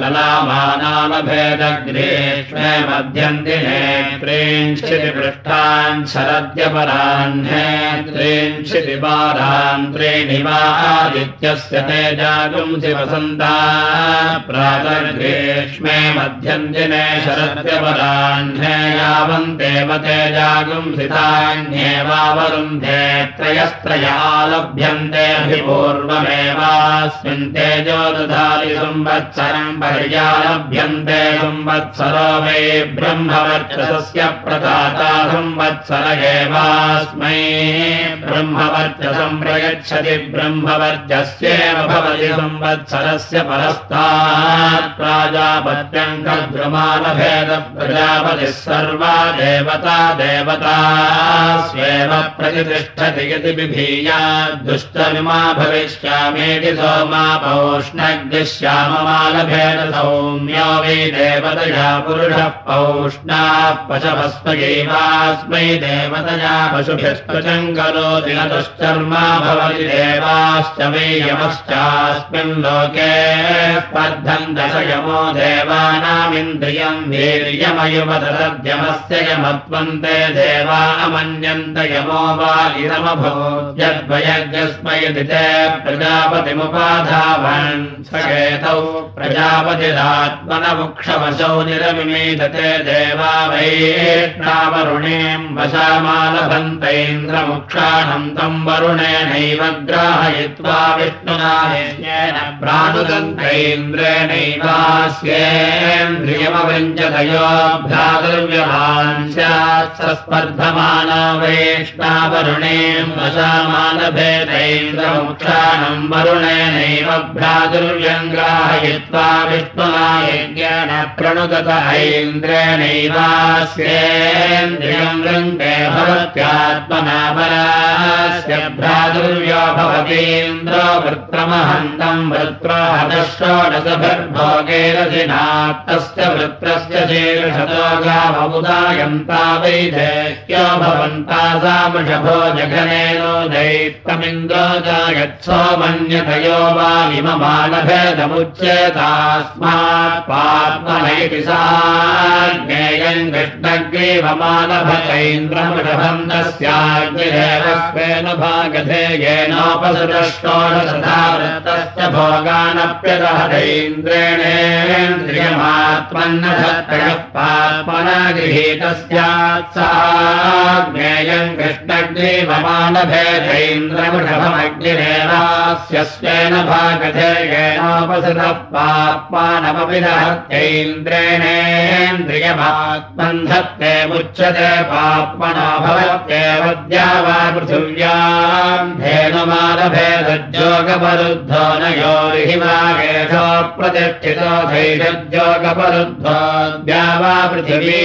ललामानामभेदग्रेष्मे मध्यन्दिने त्रींशिति पृष्ठान् शरद्यपराह्ने त्रींशिति वारान् त्रीणि वा आदित्यस्य ते जागुंसि वसन्ता प्रातर्ग्रेष्मे मध्यन्दिने शरद्यपराह्ने यावन्तेव ते जागुंसितान्येवावरुन्धे त्रयस्त्रयालभ्यन्तेऽभिपूर्वमेवास्मिन् तेजो दधाति संवत्सरम् पर्यालभ्यन्ते संवत्सरो वै ब्रह्मवर्चसस्य प्रदाता संवत्सर एवास्मै। ब्रह्मवर्चसम् प्रयच्छति ब्रह्मवर्चस्येव भवति संवत्सरस्य परस्तात् प्राजापत्यम् खद्रुमानभेद प्रजापतिः सर्वा देवता देवता स्वेव प्रतिष्ठति यदि बिभीया दुष्टविमा भविष्यामेति सोमा पौष्णग्निश्याममालभेद सौम्यो वै देवतया पुरुषः पौष्णाः पशवस्मयैवास्मै देवतया पशुभिस्पचम् करोति न दुश्चर्मा भवति देवाश्च वै यमश्चास्मिन् लोके स्पर्धम् दशयमो देवानामिन्द्रियम् वीर्यमयुवदद्यमस्य यमत्वन्ते देवा अमन्यन्त यमो वा इदमभो यद्वयज्ञस्मै दिते प्रजापतिमुपाधावन् सकेतौ प्रजापतिरात्मनमुक्षवशौ निरमिमीदते देवा वैष्णावरुणीम् वशामालभन्तैन्द्रमुक्षाणम् तम् वरुणेनैव ग्राहयित्वा विष्णुना प्राणुदन्तैन्द्रेणैवास्येन्द्रियमवृञ्जतयोऽभ्यादुर्व्यभान् स्यात् सस्पर्धमाना वैष्णावरुणीम् वशामालभेदैन्द्रमुक्षाणम् वरुणेनैव भ्रातुर्व्यङ्ग्राहयित्वा विष्णुना यज्ञेन प्रणुदत ऐन्द्रेणैवास्येन्द्रियम् वृङ्गे भवत्यात्मना परास्य भ्रातुर्यो भवतीन्द्रो वृत्रमहन्तम् वृत्रोहदषोडशभिर्भोगेरसिनात्तस्य वृत्रस्य शीर्षतो गावमुदायन्ता वैदेह्यो भवन्ता सामृषभो जघनेनो दैत्तमिन्द्रो जायत्सो मन्यतयो वा साज्ञेयम् कृष्णग्रीवमानभतैन्द्रमृषभम् तस्याग्निरेव स्वेन भागधेयेनोपसृष्टोषधावृतस्य भोगानप्यदहदैन्द्रेणेन्द्रियमात्मन्न धत्तयः पात्मना गृहीतस्यात् साज्ञेयम् कृष्णग्रीवमानभेदैन्द्रमृषभमग्निरेवास्य स्वेन भागधेयेनोपसृतः पात्मानमपि दहत्यैन्द्रेणेन्द्रियमात्मन् धत्ते मुच्यते पाप्मनो भवत्येव वा पृथिव्याम् धेनुमानभेदज्योगपरुद्धो न योरिहिमागेशो प्रतिष्ठितो धैर्यज्योगपरुद्धो द्यावा पृथिवी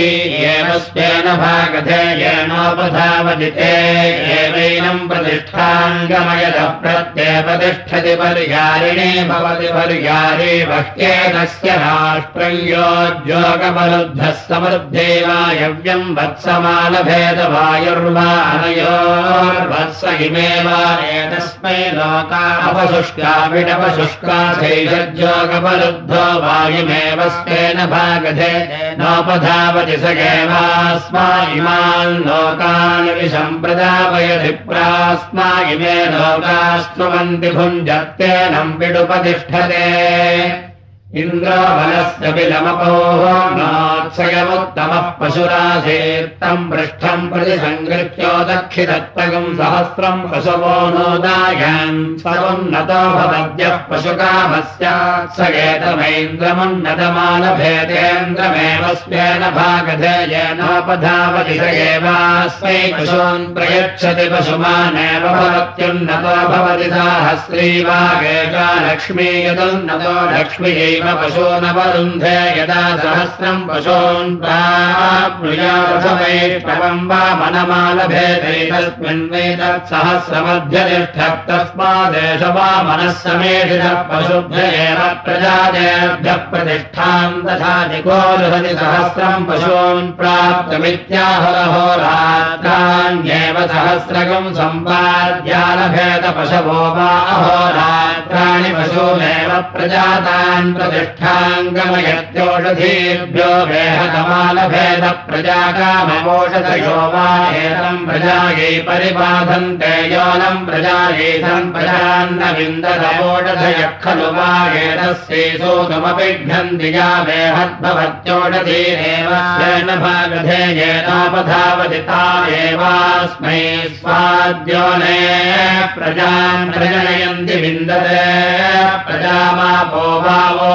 एव स्वेन भागधेयेनोपधावति ते एवैनम् प्रतिष्ठाङ्गमयतः प्रत्ययप्रतिष्ठति पर्यारिणे भवति पर्यारे वह्येतस्य राष्ट्रम् योद्योगपरुद्धः समृद्धे वायव्यम् वत्समानभेदवायुर्वा अनयोर्वत्स इमेवा एतस्मै लोका अपशुष्का विडपशुष्का चैषज्योगपरुद्धो वायुमेव स्वेन भागधे नोपधावति स एवास्मा इमान् लोकान् विषम्प्रदापयति प्रास्मा इमे लोकास्त्वन्ति भुञ्जत्येनम् विडुपतिष्ठते इन्द्रावनस्य विलमपोः नात्सयमुत्तमः पशुरासेत्तम् पृष्ठम् प्रति सङ्गृह्यो दक्षिदत्तकम् सहस्रम् पशवो नोदायन् सर्वन्नतो भवद्यः पशुकामस्यात् स एतमैन्द्रमुन्नतमानभेदेन्द्रमेव स्वेन भागधेयेनोपधावति स एवास्मै पशून् प्रयच्छति पशुमानेव भवत्युन्नतो भवति साहस्री वागेका लक्ष्मी यदुन्नतो लक्ष्म्यैव चैव पशूनवरुन्धे यदा सहस्रम् पशून् प्राप्नुयावैष्णवम् वा मनमालभेदैतस्मिन् वैतत्सहस्रमध्यतिष्ठक्तस्मादेश वा मनः समेषितः पशुभ्य एव प्रजादेभ्यः प्रतिष्ठाम् तथा निकोलहति सहस्रम् पशून् प्राप्तमित्याहरहोरात्राण्येव सहस्रकम् सम्पाद्यालभेदपशवो वा अहोरात्राणि पशूनेव प्रजातान् प्रतिष्ठाङ्गमयत्योषधीभ्यो वेहकमालभेद प्रजाकामोषधयो वा एतम् प्रजायै परिबाधन्ते योनम् प्रजायै सम्प्रजान्न विन्दतमोषधयः खलु वा एतस्यै सोतमपिभ्यन्ति या वेहद्भवत्योषधीरेव स्वेन भागधेयेनापधावति ता एवास्मै स्वाद्योने प्रजान् प्रजनयन्ति विन्दते प्रजामापो वावोषधयो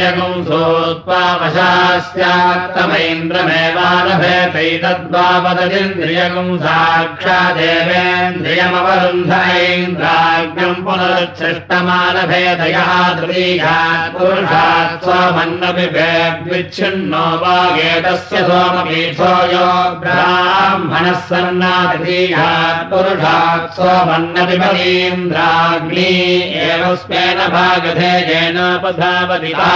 यगुम् सोत्वावशा स्यात्तमैन्द्रमेवालभेतैतद्वा वदतीन्द्रियगुम् साक्षादेवेन्द्रियमवरुन्धैन्द्राज्ञम् पुनरुच्छिष्टमालभेदयः तृतीयात् पुरुषात् स्वमन्नपि वेद्विच्छिन्नो वा एतस्य सोमपीठो यो ब्राह्मणः सन्नातृतीयात् पुरुषात् स्वमन्नपि बलीन्द्राग्नी एव स्वेन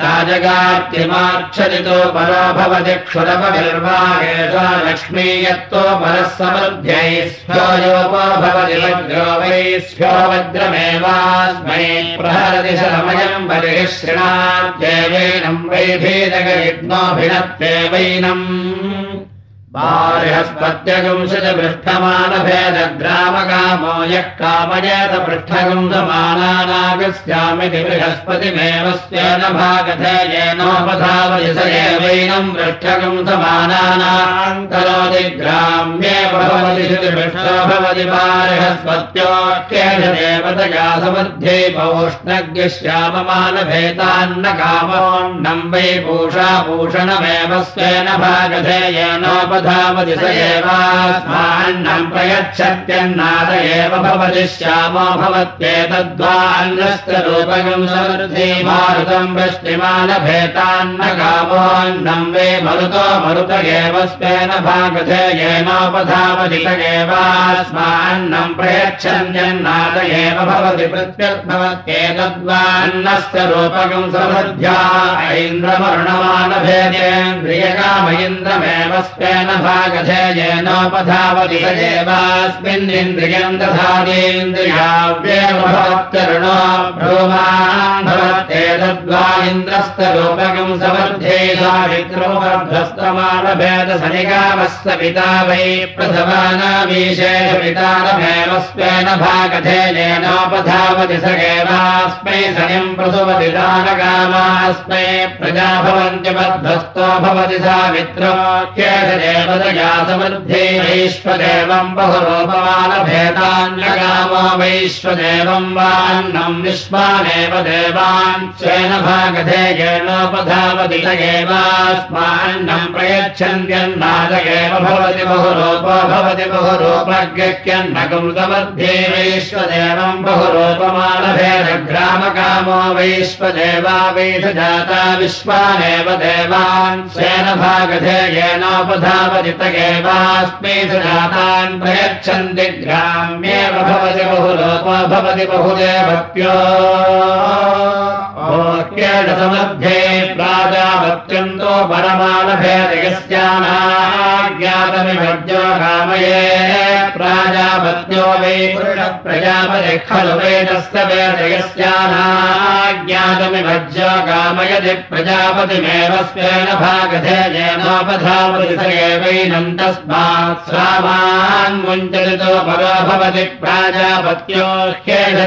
ताजगात्यमाक्षरितो परो भवति क्षुरपभिर्वाहेषा लक्ष्मी यत्तो परः समृद्ध्यै स्फोयोपो भवति वज्रो वै स्फो वज्रमेवास्मै प्रहरति शमयम् बलिः शृणाद्येवैनम् वै भेदगयज्ञोऽभिनत्तेवैनम् बार्हस्पत्यगुंशतिपृष्ठमानभेदग्रामकामो यः कामयेत पृष्ठगुंसमानानागस्यामिति बृहस्पतिमेव स्वेन भागधेयेनोपधावति स एवैनम् पृष्ठगुंसमानानाम् करोति ग्राम्ये भवति भवति समध्ये पौष्णज्ञश्याममानभेदान्न कामोन्नम् वै पूषा पूषणमेव स्वेन भागधेयेनोपधावति स एवास्मान्नम् प्रयच्छत्यन्नाद एव भवति श्यामो भवत्येतद्वान्नस्य रूपकम् समृद्धि मारुतम् वृष्टिमानभेतान्न कामोऽन्नम् वे मरुतो मरुत एव स्वेन भागधेयेनोपधावति स एवास्मान्नम् प्रयच्छन्यन्नाद एव भवति प्रत्यद्भवत्येतद्वान्नस्य रूपकम् समृद्ध्या ऐन्द्रमरुणमानभेदेन्द्रियकाम इन्द्रमेव स्वेन भागधेयेनोपधावति स एवास्मिन्निन्द्रियम् दधातीन्द्रियाव्येव भवत्यरुणो ब्रूमान् भवत्येतद्वा इन्द्रस्तरूपकम् समर्थे सावित्रोपभ्रस्तमानभेदसनिकामस्य पिता वै प्रथमानामीशेषपितारमेव स्वेन भागधेयेनोपधावति स एवास्मै सनिम् प्रसुवति दानकामास्मै प्रजा भवन्त्यबद्धस्तो भवति सावित्रो देवतया समृद्धे वैश्वदेवम् बहुरूपमानभेदान्यकामो वैश्वदेवम् वान्नम् विश्वानेव देवान् स्वेन भागधेयेनोपधावति स एवास्मान्नम् प्रयच्छन्त्यन्नाद एव भवति बहुरूपो भवति बहुरूपज्ञन्नकम् समध्ये वैश्वदेवम् बहुरूपमानभेदग्रामकामो वैश्वदेवा वैषजाता विश्वानेव देवान् स्वेन भागधेयेनोपधावति पधावदित एवास्मै सुजातान् प्रयच्छन्ति ग्राम्येव भवति बहुलोपो भवति बहुदेवत्यो। समध्ये प्राजापत्यन्तो परमानभेदयस्यानाज्ञातमिभज्यो कामये। प्राजापत्यो वै प्रजापति खलु वेदस्य वेदयस्यानाज्ञातमिभज्यो कामयति प्रजापतिमेव स्वेन भागधे येनोपधावति स तस्मात् स्वामान् मुञ्चलितो परो भवति प्राजापत्यो ह्येष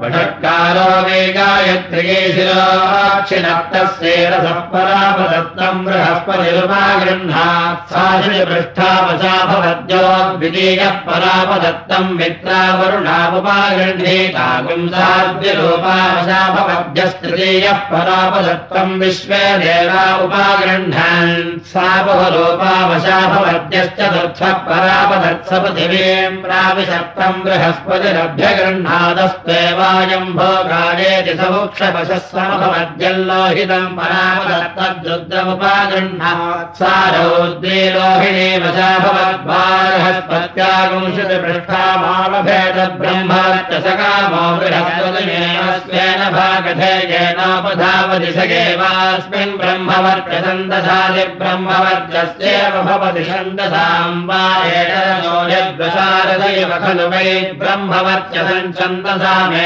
वषट्कारो वे गायत्रिये शिरोक्षिणप्तस्येरसः परापदत्तम् बृहस्पतिरुपागृह्णात् साशिपृष्ठावशा भवद्यो द्वितीयः परापदत्तम् मित्रावरुणामुपागृह्णीतागुम् साध्यरूपावशा भवद्यस्तृतीयः परापदत्तम् विश्वे देवा उपागृह्णान् सा बहुरूपावशा भवद्यश्चतुर्थः परापदत्सपृथिवीम् प्राविशप्तम् बृहस्पतिरभ्यगृह्णादस्त्वेव यम्भोगायेति समुक्षपशः समभवद्यल्लोहितम् परामदत्तद्रुद्रमुपागृह्णात् सा रौद्रे लोहिणे वशा भवद्वारहस्पत्यागुंशतिपृष्ठामालभेदब्रह्मत्य सकामो बृहस्पतिमेवस्वेन भागधेयेनोपधावति स एवास्मिन् ब्रह्मवर्त्य सन्दधाति ब्रह्मवर्त्यस्येव भवति छन्दसाम् वा एतदनो यद्वशारदयव खलु वै ब्रह्मवर्त्य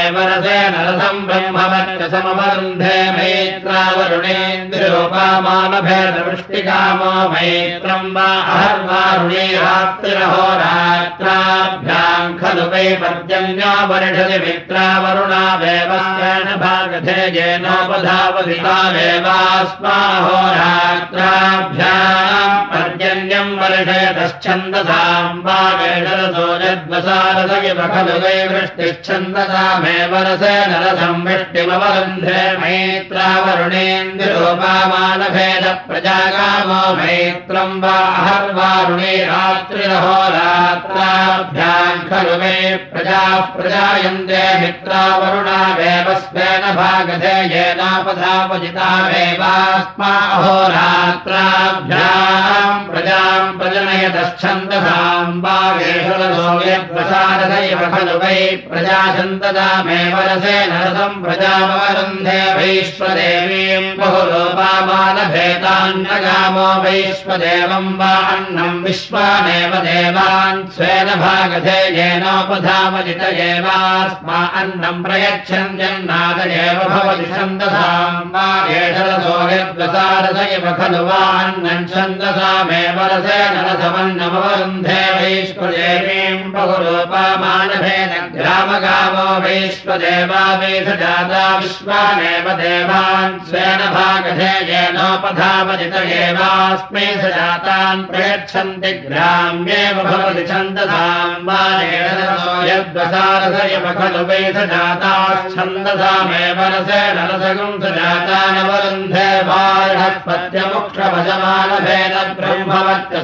सञ्छन्दसामेव रसेन रसम् ब्रह्मवर्चसमवरुन्धे मैत्रावरुणेन्द्रोपामानभेदवृष्टिकामो मैत्रम् वा अहर्वारुणे रात्रिरहोरात्राभ्याम् खलु वै मित्रावरुणावेवस्वेन भागधेयेनोपधावधितावेवास्माहोरात्राभ्याम् पर्जन्यम् वर्षयतश्छन्दसाम् वा वेषरसो इव खलु वै वृष्टिच्छन्दसामेव रसेन मैत्रावरुणेन्द्रोपामानभेद प्रजागामो मैत्रम् वा अहर्वारुणे रात्रिरहोरात्राभ्याम् खलु मे प्रजाः प्रजायन्ते मित्रावरुणावेव स्वेन भागधेयेनापधापजितावेवास्मा अहोरात्राभ्याम् प्रजाम् प्रजनयतश्छन्दसाम् वागेषरसो यद्वसारदैव खलु वै प्रजाछन्ददामेव रसेन रसम् प्रजामवरुन्धे वैश्वदेवीम् बहुलोपामानभेदान्नगामो वैश्वदेवम् वा अन्नम् विश्वानेव देवान् स्वेन भागधेयेनोपधामजित एवास्मा अन्नम् प्रयच्छन् जन्नाद एव भवति छन्दसाम् वा एषरसो यद्वसारस इव खलु वा अन्नम् छन्दसामेव रसेन रसमन्नमवरुन्धे वैश्वदेवीम् बहुरूपामानभेद ग्रामगामो वैश्वदेवावेशजाता विश्वानेव देवान् स्वेन भागधेयेनोपधावजित एवास्मै स जातान् प्रयच्छन्ति ग्राम्येव भवति छन्दसाम् वा यद्वसारसयव खलु वै स रसेन रसगुम्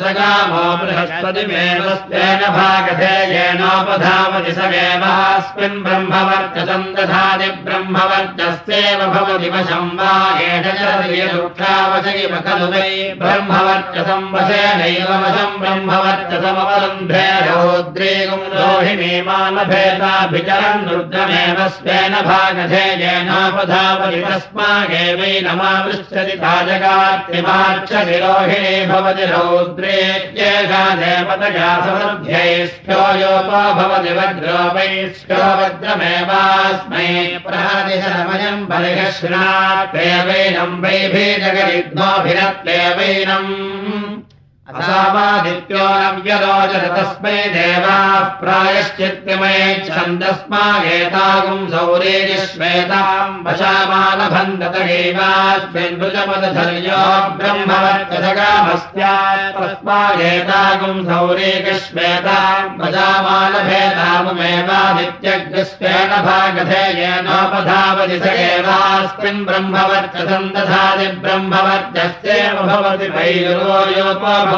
स गामो बृहस्पतिमेव स्वेन भागधेयेनोपधावति समेवास्मिन् ब्रह्मवर्चस्येव भवति वशम् वा एषुक्षावशगिव खलु वै ब्रह्मवर्चसं वशेनैव वशम् ब्रह्मवर्चसमवरुन्धे रौद्रीगुम् रोहिणी मानभेदाभिचरन् रुद्रमेव स्वेन भागधेयेनोपधावति तस्मागेवैनमावृच्छति ताजगार्तिमार्चति रोहिणी भवति रौद्रेत्येषा देवतया समर्थ्यैष्ठ्यो योपो भवति वज्रो वैष्ठ्यो वज्रमेवास्मै प्रहदिशमयम् बलिहश्रात्तेवैनम् वैभीजगरिग्नोभिरत्तेवैनम् असामादित्यो नव्यरोचत तस्मै देवाः प्रायश्चित्तिमये छन्दस्मागेतागुम् सौरेजिश्वेताम् वशामालभन्दतगैवास्मिन् भुजपदधर्यो ब्रह्मवर्चसगामस्यात् तस्मागेतागुम् सौरेकश्वेताम् वशामालभेदामुमेवादित्यग्रस्वेन भागधेयेनोपधावति स एवास्मिन् दधाति ब्रह्मवर्चस्येव भवति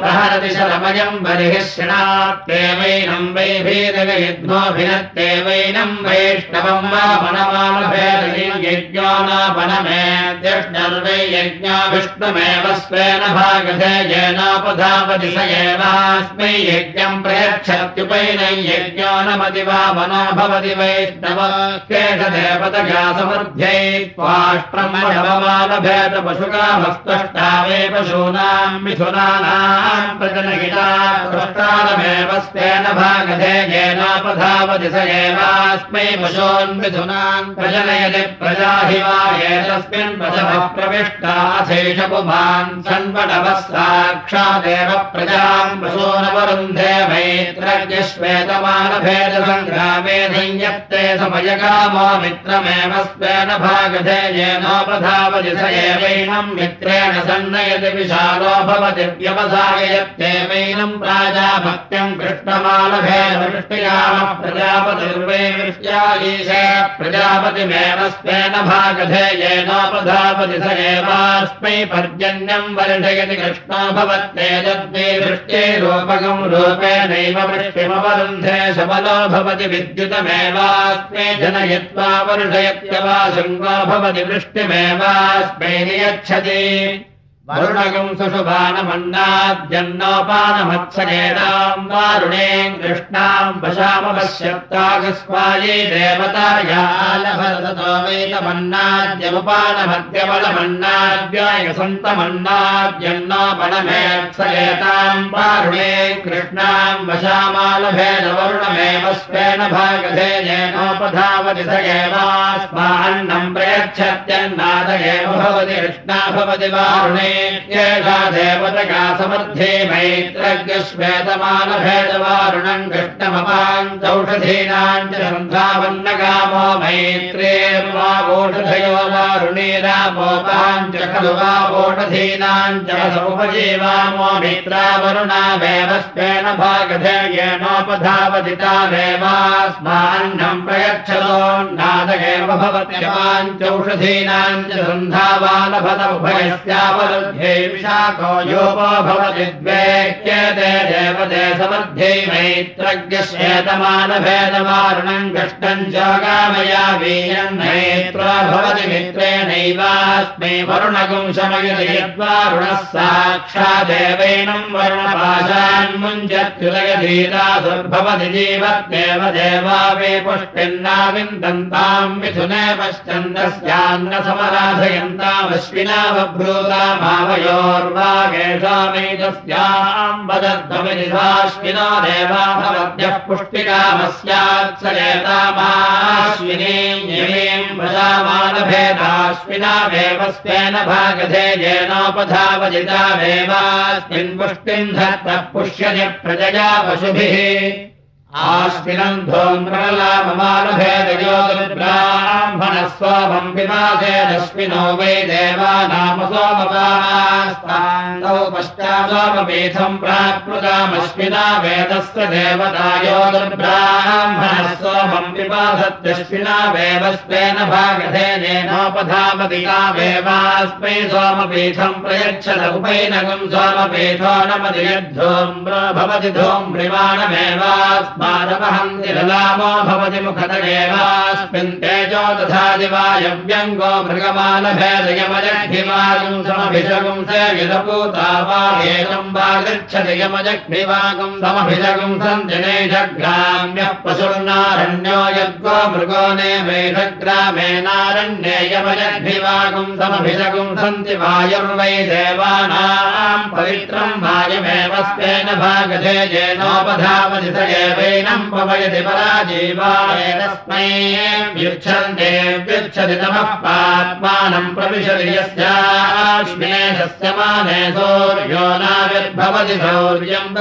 प्रहरति शरमयम् बर्हिष्णात्येवैनम् वै भेदगयज्ञोऽभिनत्येवैनम् वैष्णवम् वा यज्ञो विष्णुमेव स्वेन भागधे एवास्मै यज्ञम् प्रयच्छत्युपैनै यज्ञो न मति वा मनो भवति वैष्णव केशदेवतगा समर्थ्यै त्वाष्ट्रमभेद पशुकामस्पष्टा वै पशूनाम् मिथुनानाम् स्वेन भागधे येनोपधावति स एवास्मै पशोन्मिथुनान् प्रजनयति प्रजा हि वा एतस्मिन् पशवः प्रविष्टाथेष पुमान् सन्वटवः साक्षादेव प्रजाम् पशूनवरुन्धे मैत्रज्ञश्वेतमानभेदसङ्ग्रामे संयत्ते समयकामो मित्रमेव स्वेन भागधे येनोपधावति स एवैनम् मित्रेण सन्नयति विशालो भवति व्यवसाययत्येवैनम् प्राजाभक्त्यम् कृष्णमालभेदवृष्ट्यामः प्रजापतिर्वै वृष्ट्यायीश। प्रजापतिमेव स्वेन भागधे येनोपधावति स एवास्मै पर्जन्यम् वर्षयति कृष्णो भवत्येतद्वे वृष्ट्यैरूपकम् रूपेणैव वृष्टिमवरुन्धे सबलो भवति विद्युतमेवास्मै जनयित्वा वर्षयत्यवा शृङ्गो भवति वृष्टिमेवास्मै नियच्छति वरुणगम् सुषुभानमन्नाद्यन्नोपानमत्सकेताम् वारुणे कृष्णाम् वशामपश्यत्ताकस्मायै देवतायालभरतो वेदमन्नाद्यमुपानमद्यबलमन्नाद्याय सन्तमन्नाद्यन्नोपणमेत्सकेताम् वारुणे कृष्णाम् वशामालभेदवरुणमेव स्वेन भागधे येनोपधावति स एवास्मान्नम् प्रयच्छत्यन्नाद एव भवति कृष्णा भवति वारुणे एषा देवतका समर्थे मैत्रज्ञश्वेतमानभेदवारुणम् कृष्णमपाञ्चौषधीनाम् च सन्धावन्नकामो मैत्रेर्वावोषधयो वारुणे रामोपाञ्च खलु वावोषधीनाम् च समुपजीवामो प्रयच्छतो नादगेव भवत्यपाञ्चौषधीनाम् च सन्धावालभत उभयस्यावरुध्ये विशाखो योपो भवति द्वेक्यते देवते समर्ध्ये मैत्रज्ञश्वेतमानभेदवारुणम् कष्टम् चोगामया वीयम् नेत्रो भवति मित्रेणैवास्मै वरुणगुम् शमयति यद्वारुणः साक्षादेवैनम् वरुणपाशान्मुञ्चत्युदयधीरासुर्भवति जीवत्येव देवा वे पुष्टिन्नाविन्दन्ताम् मिथुने पश्चन्दस्यान्न समराधयन्तामश्विना बभ्रूता भावयोर्वागेषामेतस्याम् वदध्वमिनिधाश्विनो देवा भवद्यः स्वेन भागधे येनोपधावजितावेवास्मिन् पुष्टिम् धत्तः पुष्यति प्रजया पशुभिः धोन्द्रलाममानभेदयोब्राह्मणः सोमम् पिबाधेदश्विनो वै देवानाम सोमपास्तान्दौ पश्चादोमपीठम् प्राप्नुतामश्विना वेदस्य देवतायोर्ब्राह्मणः सोमम् पिबाधत्यश्विना वेवस्वेन भागधेनेनोपधामदिकावेवास्मै सोमपीठम् प्रयच्छत उपैनगम् सोमपीठो नमति यद्धूम्र भवति धूम्रिमाणमेवास्मै स्मारमहन्ति ललामो भवति मुखतगेवास्मिन् तेजो तथा दिवायव्यङ्गो मृगमालभेदयमजग्भिवागम् समभिषगुम् स यदपूतावागेकम् वा समभिषगुम् सन्दिनेशग्राम्यः पशुर्नारण्यो यद्गो मृगो नेमेषग्रामेणारण्ये यमजग्भिवागम् समभिषगुम् सन्ति वायुर्वै देवानाम् पवित्रम् स्वेन भागधे येनोपधावति स एव पराजीवास्मै व्युच्छन्ते तमः पात्मानम् प्रविशति सौर्यो नाविर्भवति सौर्यम्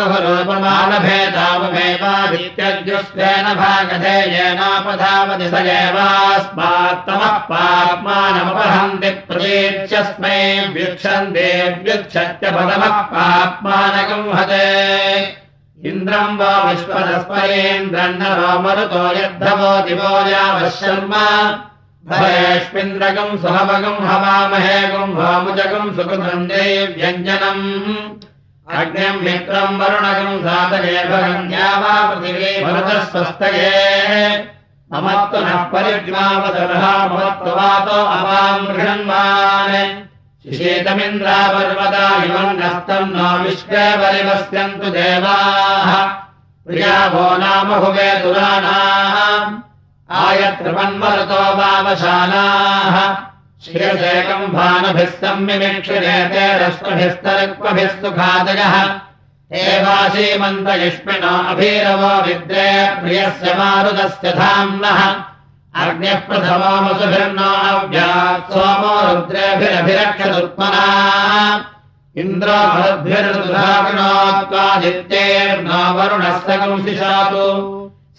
येनापधावति स एवास्मात्तमः पात्मानमपहन्ति प्रतीच्यस्मै व्युच्छन्ते व्युच्छत्यपदमः पात्मानकम् हते इन्द्रम् वा विश्वदस्परेन्द्रन्नरो मरुतो यद्धवो दिवो यावशर्म भरेष्मिन्द्रकम् सुहवगम् हवामहे गुम् वामुजकम् सुकृतम् देव्यञ्जनम्। अग्निम् मित्रम् वरुणकम् सातरे भगन्या वा पृथिवी भरतः स्वस्तये ममत्तु नः परिज्मावसरः ममत्तु वातो अवाम् शिशेतमिन्द्रापर्वता इमम् नस्तम् न विश्वे परिपश्यन्तु देवाः। प्रिया भो नाम भुवे दुराणाः। आयत्रमन्मरुतो वावशानाः शिरसेकम् भानुभिः सम्मिमिक्षिरेते रश्मिभिस्तरुक्मभिः सुखादयः। एवासीमन्त युष्मिनो अभीरवो विद्रे प्रियस्य मारुदस्य धाम्नः अग्न्यः प्रथमोमसुभिर्नो अव्यात् सोमो रुद्रेभिरभिरक्षदुत्मना इन्द्रो भरद्भिर्दुधाग्नोत्वादित्यैर्नो वरुणः सकम् शिशातु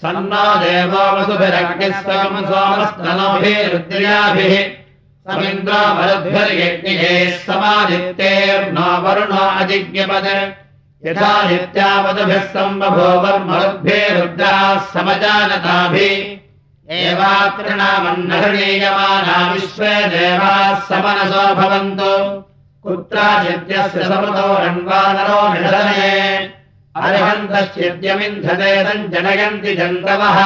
सन्नो देवो वसुभिरग्निः सकम् सोमस्तनोभिरुद्र्याभिः समिन्द्रो भरद्भिर्यज्ञैः समादित्यैर्नो वरुणो अजिज्ञपद यथादित्यावदभिः सम्बभोवर्मरुद्भिरुद्राः समजानताभिः एवात्रिणामन्नहृणीयमाना विश्वे देवाः समनसो भवन्तु कुत्राचिद्यस्य समृतो रण्वानरो जनयन्ति जन्तवः।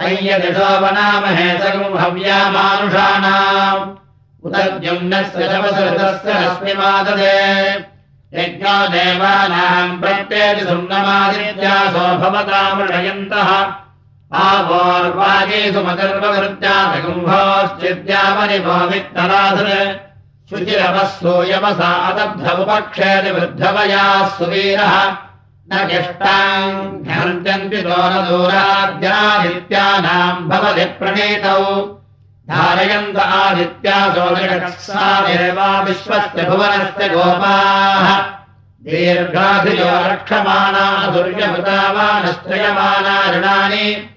संयदिषो वनामहे सगम् हव्यामानुषाणाम्। उदद्युम्नस्य शवसृतस्य रश्मिमाददे यज्ञो देवानाम् प्रत्येति सुम्नमादित्यासो भवतामृणयन्तः वित्तराधृ शुचिरवः सूयवसा अदब्धमुपक्षेति वृद्धवयाः सुवीरः। न घ्यन्त्यन्ति दोरदूराद्यादित्यानाम् भवति प्रणीतौ। धारयन्त आदित्यासो सा देवा विश्वस्य भुवनस्य गोपाः। दीर्घाधियो रक्षमाणा दुर्यभृतावानश्रयमाना ऋणानि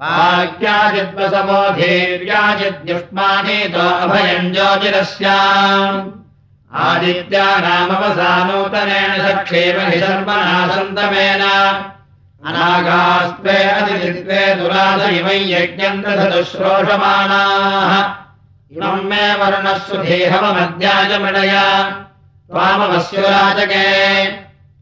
वाक्याचिद्वसमोधीर्याचिद्युष्मानीतो अभयम् ज्योतिरस्याम् आदित्यानामवसानूतनेन सक्षेम हि शर्मणा सन्तमेन। अनागास्त्वे अतिदित्वे दुरास इमै दधतुश्रोषमाणाः इमम् मे वर्णः सुधेहमध्यायमणय त्वामवस्युराजके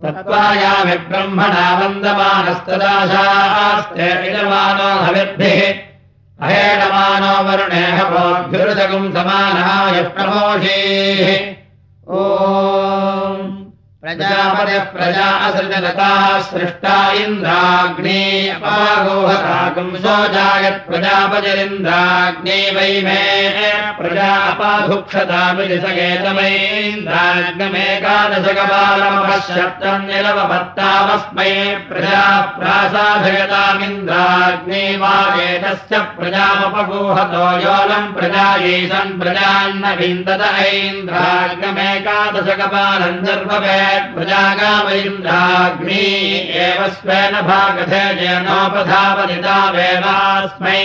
तत्त्वायामि ब्रह्मणा वन्दमानस्तदाशास्ते इदमानो हविर्भिः अहेडमानो वरुणेह भोभ्युरुदगुम् समानाय प्रमोषीः ओ प्रजापतिः प्रजा असृजनताः सृष्टा इन्द्राग्ने शोजायत् प्रजापतिरिन्द्राग्ने वै मे प्रजा सकेतमैन्द्राग्नमेकादशकपालमपश्यप्तम् निलवभत्तामस्मै प्रजा प्रासाधयतामिन्द्राग्ने वागेतस्य प्रजामपगोहतो योलम् प्रजायैषन् प्रजान्न विन्दत ऐन्द्राग्नमेकादशकपालम् निर्भवेत् प्रजागामैन्द्राग्नी एव स्वेन भागधेनोपधावनितावेवास्मै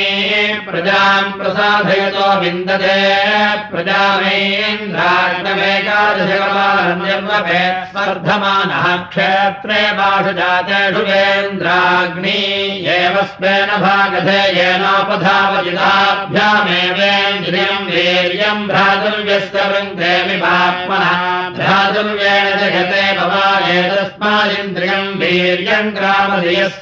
प्रजाम् प्रसाधयतो विन्दते। प्रजामेन्द्राग्नमेकादशकपालन्यर्वभेत् स्पर्धमानः क्षेत्रे बाषजातेषु वेन्द्राग्नी एव स्वेन भागधेयेनोपधावजिताभ्यामेवेन्द्रियम् वीर्यम् भ्रातुर्यस्य वृन्देमि पाप्मनः भ्रातुर्येण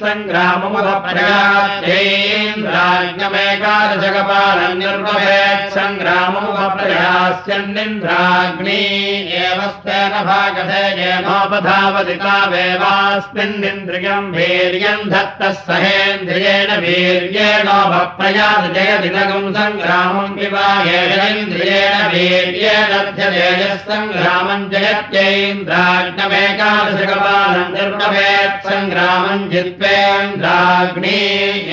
सङ्ग्राममुपप्रयात्येन्द्राज्ञमेकादशकपालम् निर्वभेत् सङ्ग्राममुपप्रयास्यन्निन्द्राग्नी एव स्तेन भागधे येनोपधावदितावेवास्मिन्निन्द्रियम् वीर्यम् धत्तः सहेन्द्रियेण वीर्येणोपप्रयात् जयदिनगम् सङ्ग्रामम् विवाहेन्द्रियेण वीर्येण सङ्ग्रामम् जयत्यैन्द्राग्नमेकादशकपालम् निर्णवेत् सङ्ग्रामम् जित्वेन्द्राग्नी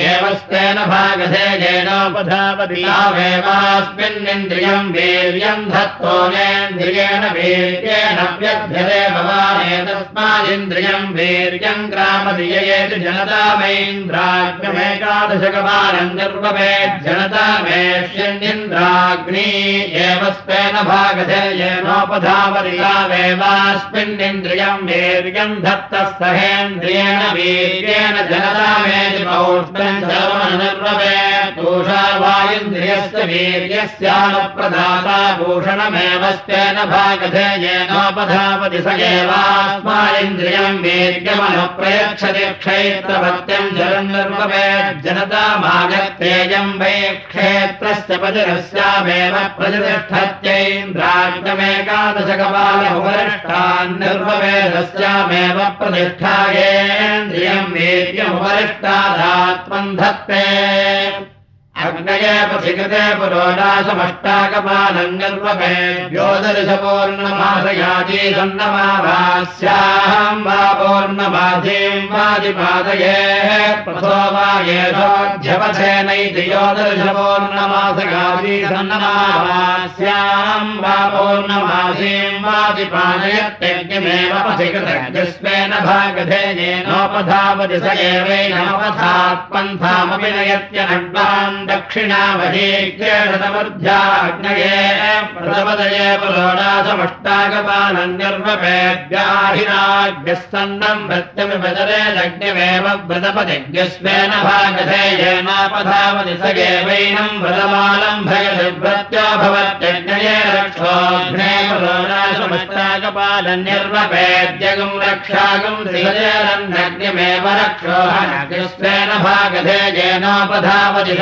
एव स्तेन भागधे येनोपधावदितावेवास्मिन्निन्द्रियम् वीर्यम् धत्तोनेन्द्रियेण वीर्येण व्यध्यते भवाने तस्मादिन्द्रियम् वीर्यम् ग्रामधियेति जनता मेन्द्राग्नमेकादशकपालम् निर्ववेत् जनता मेष्यन्निन्द्राग्नी एव स्तेन भागधे येनोपधावरितावेवास्मिन्निन्द्रियम् वीर्यम् धत्तः सहेन्द्रियेण वीर्येण वायुन्द्रियस्य वीर्यस्यानुप्रदाता भूषणमेव स्तेन भागधे येनोपधावति स एवास्मा इन्द्रियम् वीर्यमनुप्रयच्छति क्षेत्रभक्त्यम् जलम् निर्ववेत् जनतामागत्येयम् वै क्षेत्रस्य पतिरस्यामेव प्रतिष्ठत्यैन्द्राग्नमेकादशकपालमुपरिष्टान् सर्ववेदस्यामेव प्रतिष्ठायेन्द्रियम् वीर्यमुपरिष्टादात्मन्धत्ते अग्नये पथिकृते पुरोडासमष्टाकपालम् निर्वभेद्योदर्शपूर्णमादयाजी सन्नमाभास्याहम् वा पूर्णमाधीम् वादिपादये प्रथो वा येषोऽध्यपथेनैति योदर्शपूर्णमासगाजी सन्नमाभास्याहम् वा पूर्णमाधीम् वादिपादयत्यज्ञमेव पथिकृतज्ञस्वेन भागधेयेनोपधावति स एवैनोपधात् पन्थामपि पुरोडासमष्टाकपालम् निर्वपेद्याहिनाग्यः सन्नम् वृत्यमिपदरे लग्निमेव व्रतपतिज्ञस्वेन भागधेयेनापधावति स एवैनम् व्रतमालम् भयति व्रत्यो भवत्यज्ञये रक्षोघ्ने पुरोडासमष्टाकपालम् निर्वपेद्यगम् रक्षागम् श्रीजयरन्नग्निमेव रक्षोहनग्स्वेन भागधेयेनोपधावति स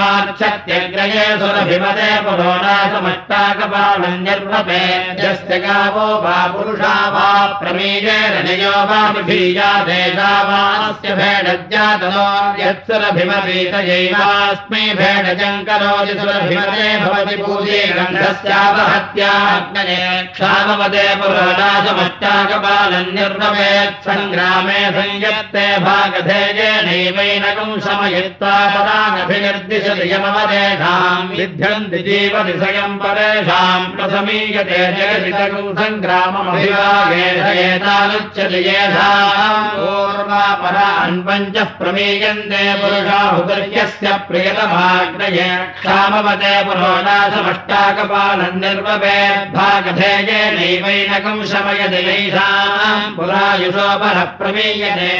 ताजगात्यग्रये सुरभिमते पुरोडासमष्टाकपालम् निर्वपेद्यस्य गावो वा पुरुषा वा प्रमीयेरनयो वा विभीया देशा वास्य भेडज्जातनो यत्सुरभिमवीतयैवास्मै भेडजम् करोति सुरभिमते भवति पूजे गन्धस्यावहत्याग्नये क्षामवदे पुरोडासमष्टाकपालम् निर्वपेत् सङ्ग्रामे संयत्ते भागधेयेनैवैनकम् शमयित्वा पदानभिनिर्दिशति यमवदेषाम्। विध्यन्ति जीवति स्वयम् परेषाम् प्रसमीयते जगदितकम् सङ्ग्राममभिवागेशयेतानुच्यति येषाम्। पूर्वापरान् पञ्चः प्रमीयन्ते पुरुषाहुदर्यस्य प्रियतमाग्नये क्षामवते पुरोडासमष्टाकपालम् निर्वपेद्भागधेयेनैवैनकम् शमयति यैषाम्। पुरायुषोपरः प्रमीयते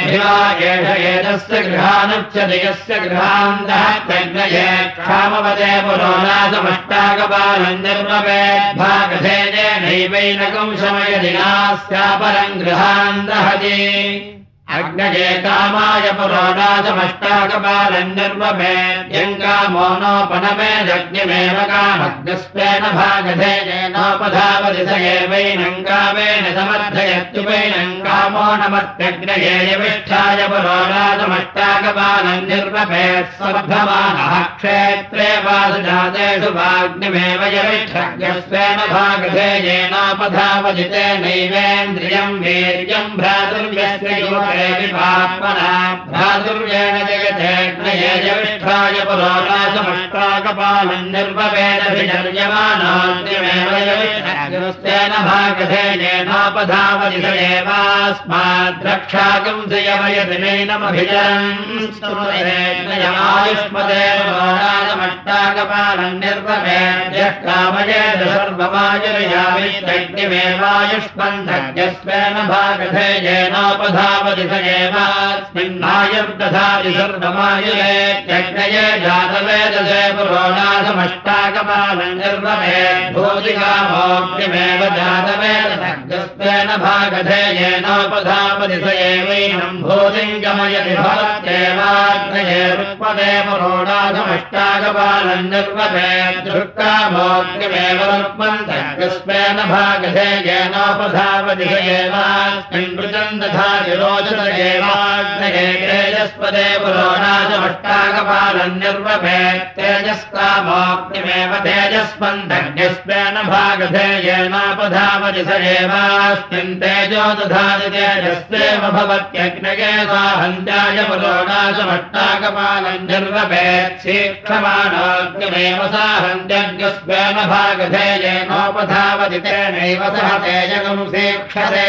एतस्य गृहानुच्यते गृहान्तः तज्ञये क्षामवदे पुरोनासमष्टाकपालम् निर्वपेद्भागधेयेनैवैनकम् शमयति नास्यापरम् अग्नये कामाय पुरोडासमष्टाकपालम् निर्वपेद्यङ्कामो नोपनमेदग्निमेव कामग्नस्वेन भागधेयेनोपधावति स एवैनम् कामेन समर्थयत्युपैनम् कामो नमत्यग्नये यविष्ठाय पुरोडासमष्टाकपालम् निर्वपेत् स्वर्धमानः क्षेत्रे वासजातेषु वाग्निमेव भागधेयेनोपधावति तेनैवेन्द्रियम् वीर्यम् भ्रातुर्यस्य युवते पात्मना भ्रातुर्येण जगतेऽग्नये पुरोणासमष्टाकपालम् निर्ववेदभिचर्यमाणान्यमेव यविष्ठेन भागधेयेनोपधावति स एवास्माद्रक्षाकम् स यवयति नैनमभिचरन्युष्मदे पुरोणासमष्टाकपालम् निर्ववेद्यः कामयेत सर्वमायुर्याविष्टग्निमेवायुष्मन्धज्ञस्वेन भागधेयेनोपधावति स एवास्मिन्नायुर्दधाति सर्वमायुरे यज्ञये जातवेदसे पुरोणासमष्टाकपालम् निर्ववेद्भूतिकामोक्तिमेव जातवेदस्त्वेन भागधेयेनोपधापति स एवैनम् भूतिम् गमयति भवत्येवाग्नये रुक्मदे पुरोणासमष्टाकपालम् निर्ववेद्दुर्कामोक्तिमेव रुक्मन्तस्त्वेन भागधेयेनोपधापति स एवास्मिन् मृजम् दधाति रोचत एवाग्नये तेजस्पदे पुरोणासमष्टाकपालम् निर्वभेत्तेजस्कामोक्तिमेव तेजस्पन्दज्ञस्वेन भागधेयेनापधावति स एवास्मिन् तेजो दधाति तेजस्वेव भवत्यग्नये साहन्त्याय पुरोणासमष्टाकपालम् निर्वभेत् शीक्षमाणोऽग्निमेव साहन्त्यज्ञस्वेन भागधेयेनोपधावति तेनैव सह तेजगम् शीक्षते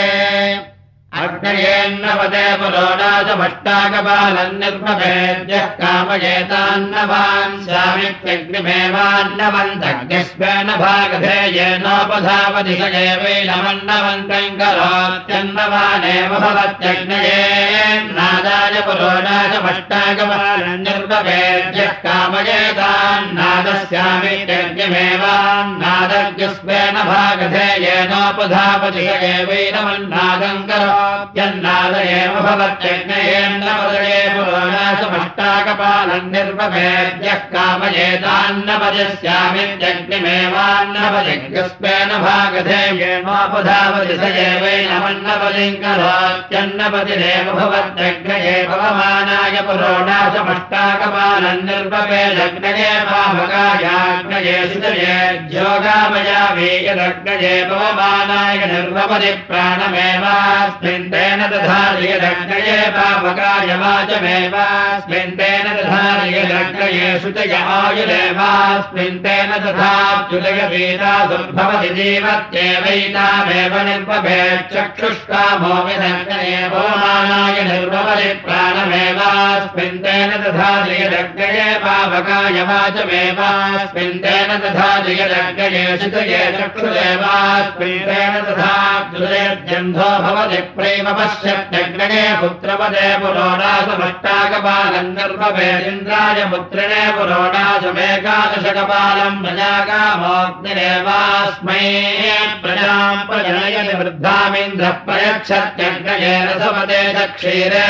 अग्नयेन्नवदे पुरोडासमष्टाकपालम् निर्मभेद्यः कामयेतान्नवान् स्वामित्यग्निमेवान्नवन्तग्निस्वेन भागधेयेनोपधावति स एवैनमन्नवन्तम् करोत्यन्नवानेव भवत्यग्नयेन्नादाय पुरोडासमष्टाकपालम् निर्मभेद्यः कामयेतान्नादस्यामित्यग्निमेवान्नादग्निस्वेन भागधेयेनोपधावति स एवैनमन्नादम् करो यन्नाद एव भवत्यग्नयेन्नपदये पुरोणासमष्टाकपालम् निर्वभेद्यः कामयेतान्नपदस्यामित्यग्निमेवान्नपदिग्स्वेन भागधेयेनोपधावति स एवैनमन्नपदिम् करोत्यन्नपदिरेव भवत्यग्नये भवमानाय पुरोणासमष्टाकपालम् निर्वभेदग्नये पावकायाग्नये सुतये ज्योगामया वेयदग्नये भवमानाय निर्वपदि यस्मिन् तेन दधार्यदग्नये पापकायवाचमेवास्मिन् तेन दधार्यदग्नये शुचय आयुरेवास्मिन् तेन दधाप्युदयवीता सम्भवति जीवत्येवैतामेव निर्पभेच्चक्षुष्कामो विदग्नयेवमानाय निर्भवति प्राणमेवास्मिन्तेन दधार्यदग्नये पापकाय वाचमेवास्मिन्तेन दधार्यदग्नये शुचये चक्षुदेवास्मिन् तेन दधाप्युदयद्यन्धो भवति पश्यत्यग्नये पुत्रपदे पुरोडासमष्टाकपालम् गर्भभेदिन्द्राय पुत्रिणे पुरोडासमेकादशकपालम् प्रजाकामोऽग्निरेवास्मै प्रजाम् प्रजनयति वृद्धामिन्द्रः प्रयच्छत्यग्नये रसपदे च क्षीरे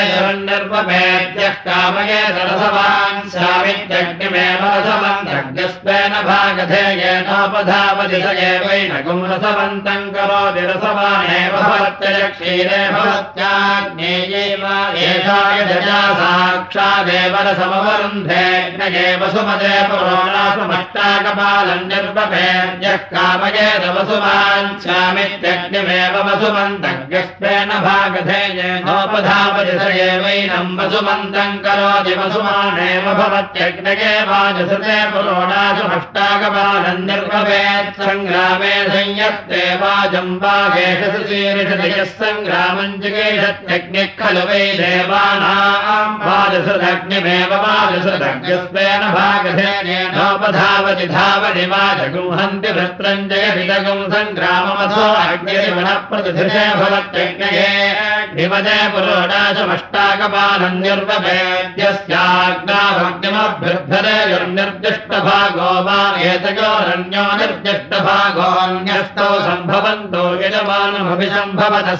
निर्वभेद्यः कामये रसवान् स्यामित्यग्निमेव रसवन्तग्निस्वेन भागधेयेनोपधावति स एवैनगुम् रसवन्तम् करोति रसवानेव भवत्यज क्षीरे भवत्याज्ञेयैव एषाय जजा साक्षादेव रसमवरुन्धेऽग्नये वसुमदे पुरोणासमष्टाकपालम् निर्वभेद्यः कामयेत वसुमाञ्छामित्यग्निमेव वसुमन्तज्ञस्त्वेन भागधेयेनोपधावति स एवैनम् वसुमन्तम् करोति वसुमानेव भवत्यग्नये वाजसते पुरोणासमष्टाकपालम् निर्वभेत् सङ्ग्रामे संयत्ते वाजम् वागेशशीर्षति यः सङ्ग्रामम् जिगेषत्यग्निः खलु वै देवानाम् वाजसदग्निमेव वाजसदग्निस्वेन भागधेनेनोपधावति धावति वाजगुंहन्ति सङ्ग्राममथो अग्निरिवनः प्रतिधृते भवत्यग्नये विमदे पुरोडाशमष्टाकपालम् निर्वभेद्यस्याग्नाभग्निमभ्युद्धरे निर्दिष्टभागो वा एतयोरन्यो निर्दिष्टभागोऽन्यस्तौ सम्भवन्तो यजमानमभिसम्भवतः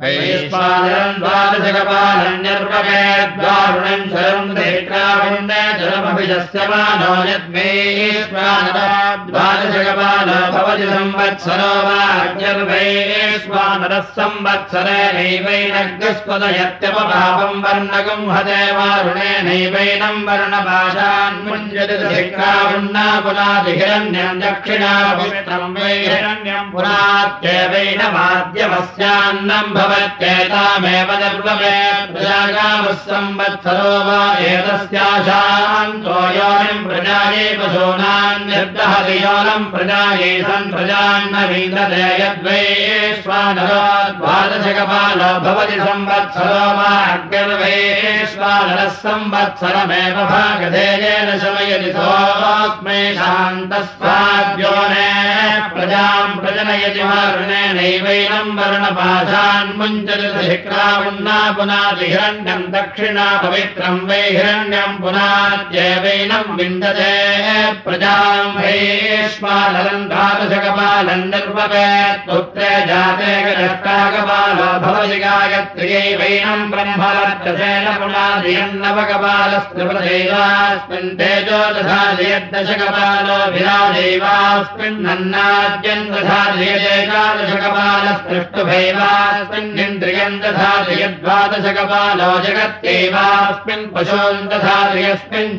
द्वादशकपालन्यर्ववेद्वारुणम् शरम् देत्रावण्य जलमभिजस्य मानो यद्वैश्वानर द्वादशकपालो भवति संवत्सरो वाज्ञर्वैश्वानरः संवत्सरेणैवैनग्स्पदयत्यपपापम् वर्णकम् हते वारुणेनैवैनम् वर्णपाशान् मुञ्जति धिक्रावण्णा पुनादिहिरण्यम् दक्षिणा पवित्रम् वैहिरण्यम् पुनात्येवैनमाद्यमस्यान्नम् भवत्येतामेव निर्वमे प्रजागामः संवत्सरो वा एतस्याशान्तो योनिम् प्रजायै पशूनान् निर्दहति योनम् प्रजायै सन् प्रजान्न विन्दते यद्वैश्वानरो द्वादशकपालो भवति संवत्सरो वा अग्निर्वैश्वानरः संवत्सरमेव भागधेयेन शमयति सोऽस्मै शान्तस्वाद्योने प्रजाम् प्रजनयति वर्णेनैवैनम् वर्णपाशान् मुञ्चलिक्रावण्णा पुनादिहिरण्यम् दक्षिणा पवित्रम् वै हिरण्यम् पुनाद्येवैनम् विन्दते प्रजाम् वैश्वानरम् द्वादशकपालम् निर्वपेत् पुत्रे जाते गष्टाकपालो भवति गायत्र्यैवैनम् ब्रह्मवर्चसेन पुनादियन्नवकपालस्त्रिपदैवास्मिन् तेजो दधाति यद्दशकपालो विराजैवास्मिन्नन्नाद्यम् दधाति यदेकादशकपालस्पृष्टुभैवास्मिन्निन्द्रियम् दधाति यद्वादशकपालो जगत्यैवास्मिन् पशून् दधाति यस्मिन्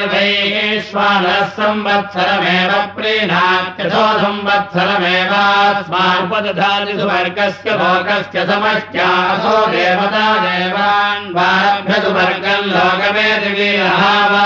संवत्सरमेव प्रीणात्यथो संवत्सरमेवास्मापदधाति सुवर्गस्य लोकस्य समश्चासो देवता देवान् वाभ्य सुवर्गम् लोकवेदिवीरः वा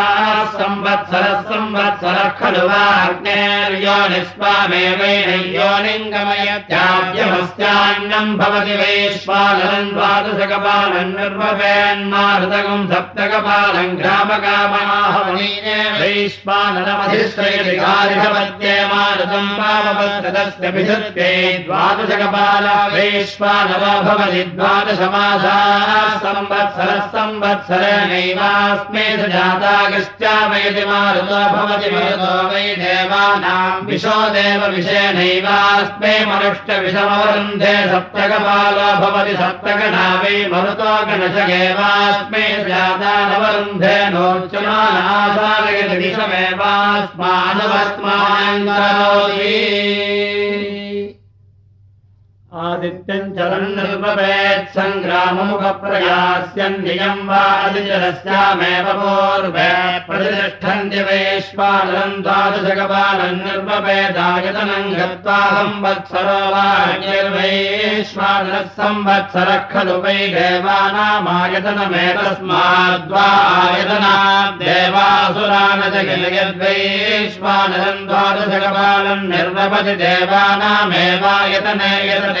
खलु वाग्नेर्योनिस्वामेवैनं योनिङ्गमयत्याद्यमस्यान्नम् भवति वैश्वानरम् द्वादशकपालम् निर्वपेन्मारुतकम् सप्तकपालम् ग्रामकामाहवनीने वैश्वानरमधिश्रयदिकारिभवत्ये मारुतम् पावपस्तस्य विधत्यै द्वादशकपाल वैश्वानरो भवति द्वादशमासाः संवत्सरः संवत्सरेणैवास्मे स जातागश्चावयति मारुतो भवति देव विषेणैवास्मे मनुष्टविषमवरुन्धे सप्तकपालो भवति सप्तगणा वै मरुतो गणशगेवास्मे जातानवरुन्धे नोच्यमानासारयति दिशमेवास्मानवत्मानङ्गरोति आदित्यम् चलन् निर्वपेत् सङ्ग्राममुखप्रयास्यन्नियम् वा अधिचरस्यामेव पूर्वे प्रतिष्ठन्ति वैश्वानरम् द्वादशकपालम् निर्वपेदायतनम् गत्वा संवत्सरो वा निर्वैश्वानरः संवत्सरः खलु वै देवानामायतनमेतस्माद्वा आयतना देवाः असुरान च किल यद्वैश्वानरम् द्वादशकपालम् निर्वपति देवानामेवायतने यतते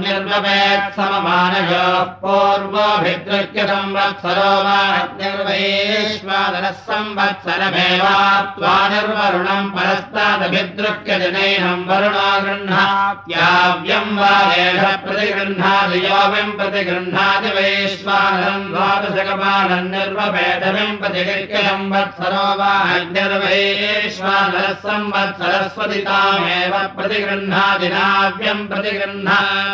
निर्वपेत् सममानयोः संवत्सरो वा निर्वैश्वानरः संवत्सरमेवात्वा निर्वरुणम् परस्तादभिद्रक्य जनैनम् वरुणो गृह्णात्याव्यम् वा एष प्रतिगृह्णाति योऽविम् प्रतिगृह्णाति वैश्वानरम् द्वादशकपालम् निर्वपेदमिम् प्रतिगृह्य संवत्सरो वा निर्वैश्वानरः संवत्सरस्वतितामेव प्रतिगृह्णाति नाव्यम्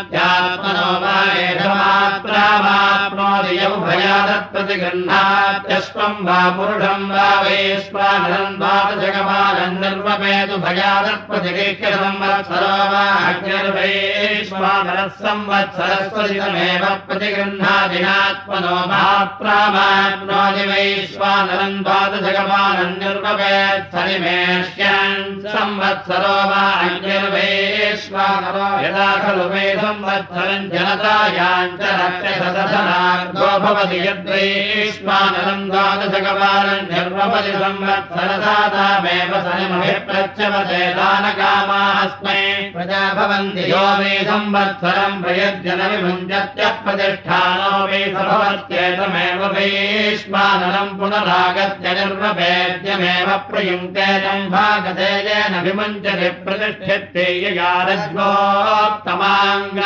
प्रतिगृह्णात्यात्मनो वा एष मात्रा वाप्नोति यौभयादत् प्रतिगृह्णात्यश्वम् वा पुरुषम् वा वैश्वानरम् द्वादशकपालम् निर्वपेतु भयादत् प्रतिगृह्य संवत्सरो वा अग्निर्वैश्वानरः संवत्सरस्वतितमेव प्रतिगृह्णादिनात्मनो मात्रामाप्नोति वैश्वानरम् द्वादशकपालम् निर्वपेत् सनिमेष्यन् संवत्सरो वा अग्निर्वैश्वानरो यदा खलु वै सनिमभिप्रच्यवते दानकामास्मै। प्रजा भवन्ति यो मे संवत्सरम् प्रयज्जन विभुञ्जत्यप्रतिष्ठानो मे सभवत्येतमेव वैश्वानरम् पुनरागत्य निर्वपेद्यमेव प्रयुङ्क्ते तम् भागते येन विमुञ्चति प्रतिष्ठित्ते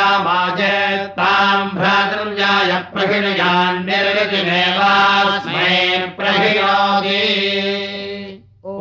यामाजेत्ताम् भ्रातृव्याय प्रहिणयान्निर्गतिमेवास्मै प्रविणयान् ओ